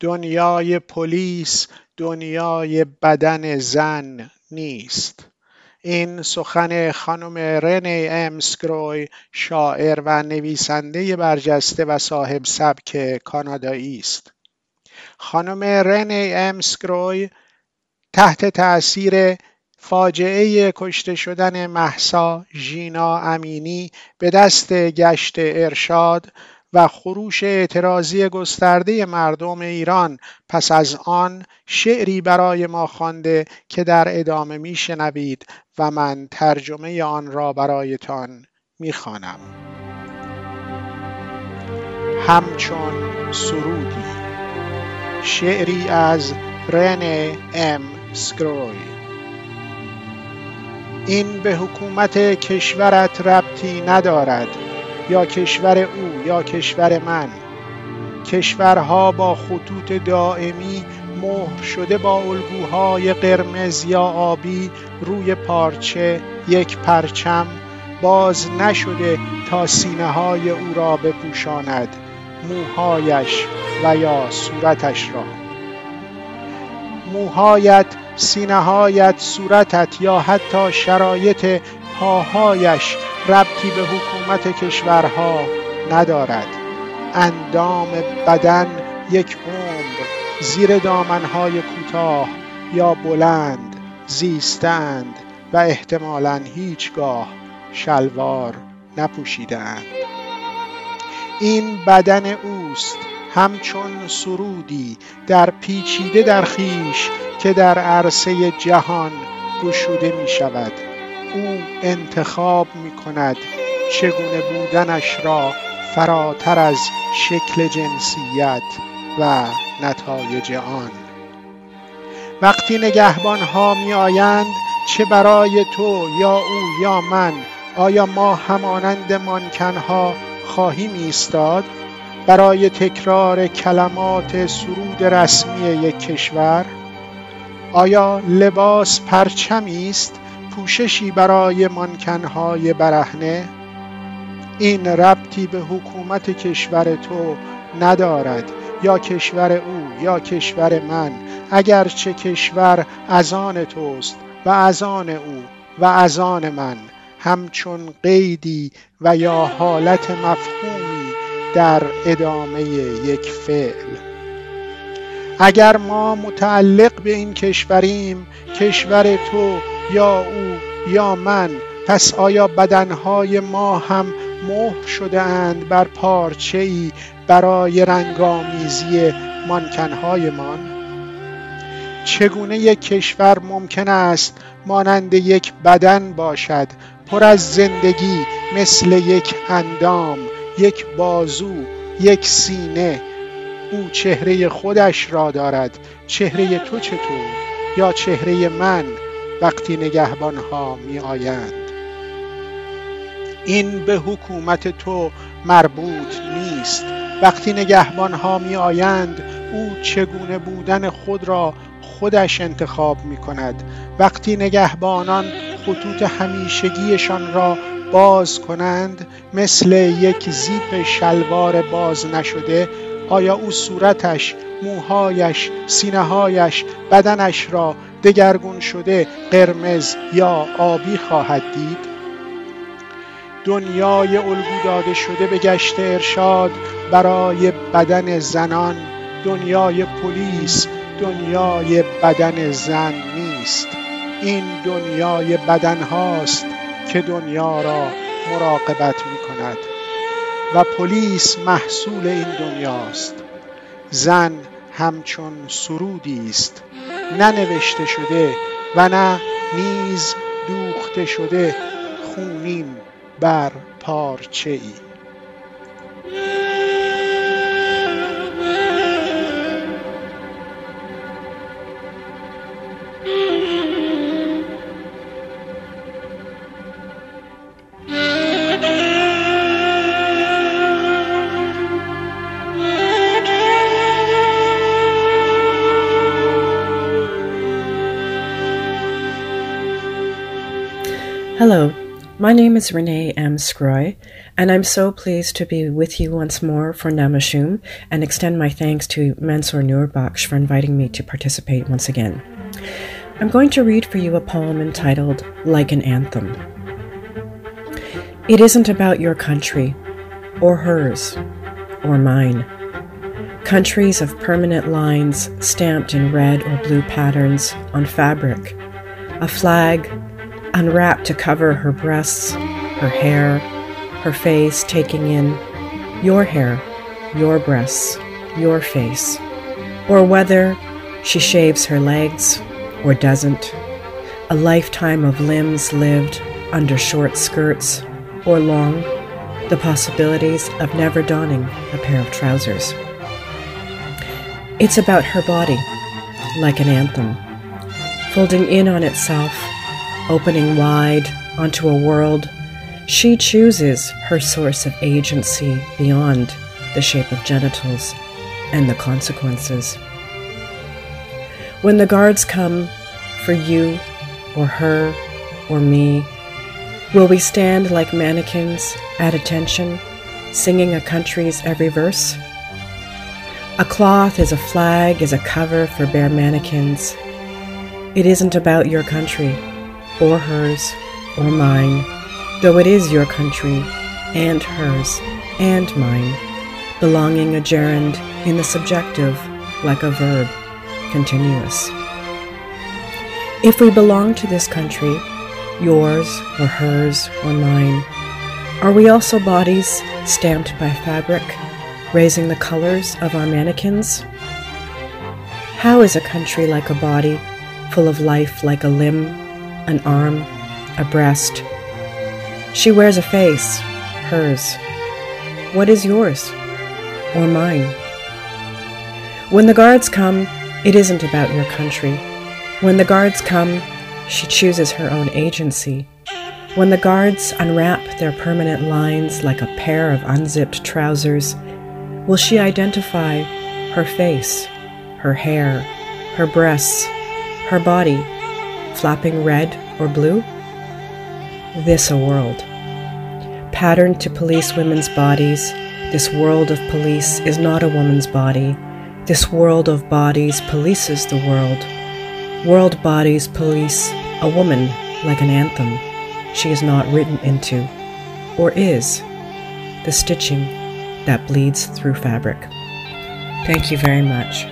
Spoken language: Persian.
دنیای پلیس دنیای بدن زن نیست. این سخن خانم رنی امسکروی شاعر و نویسنده برجسته و صاحب سبک کانادایی است. خانم رنی امسکروی تحت تأثیر فاجعه کشته شدن محسا ژینا امینی به دست گشت ارشاد و خروش اعتراضی گسترده مردم ایران. پس از آن شعری برای ما خوانده که در ادامه میشنوید و من ترجمه آن را برایتان می‌خوانم. همچون سرودی. شعری از رنه ام سکروی. این به حکومت کشورت ربطی ندارد. یا کشور او یا کشور من. کشورها با خطوط دائمی مهر شده با الگوهای قرمز یا آبی روی پارچه یک پرچم باز نشده تا سینه های او را بپوشاند موهایش و یا صورتش را. موهایت سینههایت صورتت یا حتی شرایط پاهایش ربطی به حکومت کشورها ندارد. اندام بدن یک عمر زیر دامنهای کوتاه یا بلند زیستند و احتمالا هیچگاه شلوار نپوشیدند این بدن اوست همچون سرودی در پیچیده در خیش که در عرصه جهان گشوده می شود او انتخاب می کند چگونه بودنش را فراتر از شکل جنسیت و نتایج آن. وقتی نگهبان ها می آیند چه برای تو یا او یا من آیا ما همانند مانکنها خواهیم ایستاد؟ برای تکرار کلمات سرود رسمی یک کشور آیا لباس پرچمی است؟ پوششی برای مانکنهای برهنه. این ربطی به حکومت کشور تو ندارد یا کشور او یا کشور من. اگرچه کشور از آن توست و از آن او و از آن من. همچون قیدی و یا حالت مفهومی در ادامه یک فعل. اگر ما متعلق به این کشوریم کشور تو یا او یا من پس آیا بدنهای ما هم مهر شده اند بر پارچه ای برای رنگامیزی مانکنهایمان؟ چگونه یک کشور ممکن است مانند یک بدن باشد پر از زندگی مثل یک اندام یک بازو یک سینه او چهره خودش را دارد. چهره تو چطور؟ یا چهره من وقتی نگهبان ها می آیند این به حکومت تو مربوط نیست. وقتی نگهبان ها می آیند او چگونه بودن خود را خودش انتخاب می کند وقتی نگهبانان خطوط همیشگیشان را باز کنند مثل یک زیپ شلوار باز نشده آیا او صورتش موهایش سینههایش بدنش را دگرگون شده قرمز یا آبی خواهد دید؟ دنیای الگو داده شده به گشت ارشاد برای بدن زنان. دنیای پلیس دنیای بدن زن نیست. این دنیای بدن هاست که دنیا را مراقبت می کند و پلیس محصول این دنیاست. زن همچون سرودی است. ننوشته شده و نه نیز دوخته شده. خونین بر پارچه ای. Hello, My name is Renee M. Scroy, and I'm so pleased to be with you once more for Namashum and extend my thanks to Mansour Nurbakhsh for inviting me to participate once again. I'm going to read for you a poem entitled Like an Anthem. It isn't about your country, or hers, or mine. Countries of permanent lines stamped in red or blue patterns on fabric, a flag unwrapped to cover her breasts, her hair, her face, taking in your hair, your breasts, your face, or whether she shaves her legs or doesn't, a lifetime of limbs lived under short skirts or long, the possibilities of never donning a pair of trousers. It's about her body, like an anthem, folding in on itself opening wide onto a world, she chooses her source of agency beyond the shape of genitals and the consequences. When the guards come for you or her or me, will we stand like mannequins at attention, singing a country's every verse? A cloth is a flag, is a cover for bare mannequins. It isn't about your country or hers, or mine, though it is your country, and hers, and mine, belonging a gerund in the subjective like a verb, continuous. If we belong to this country, yours or hers or mine, are we also bodies stamped by fabric, raising the colors of our mannequins? How is a country like a body, full of life like a limb, an arm, a breast. She wears a face, hers. What is yours? Or mine? When the guards come, it isn't about your country. When the guards come, she chooses her own agency. When the guards unwrap their permanent lines like a pair of unzipped trousers, will she identify her face, her hair, her breasts, her body, flapping red or blue? This a world. Patterned to police women's bodies, this world of police is not a woman's body. This world of bodies polices the world. World bodies police a woman like an anthem she is not written into, or is, the stitching that bleeds through fabric. Thank you very much.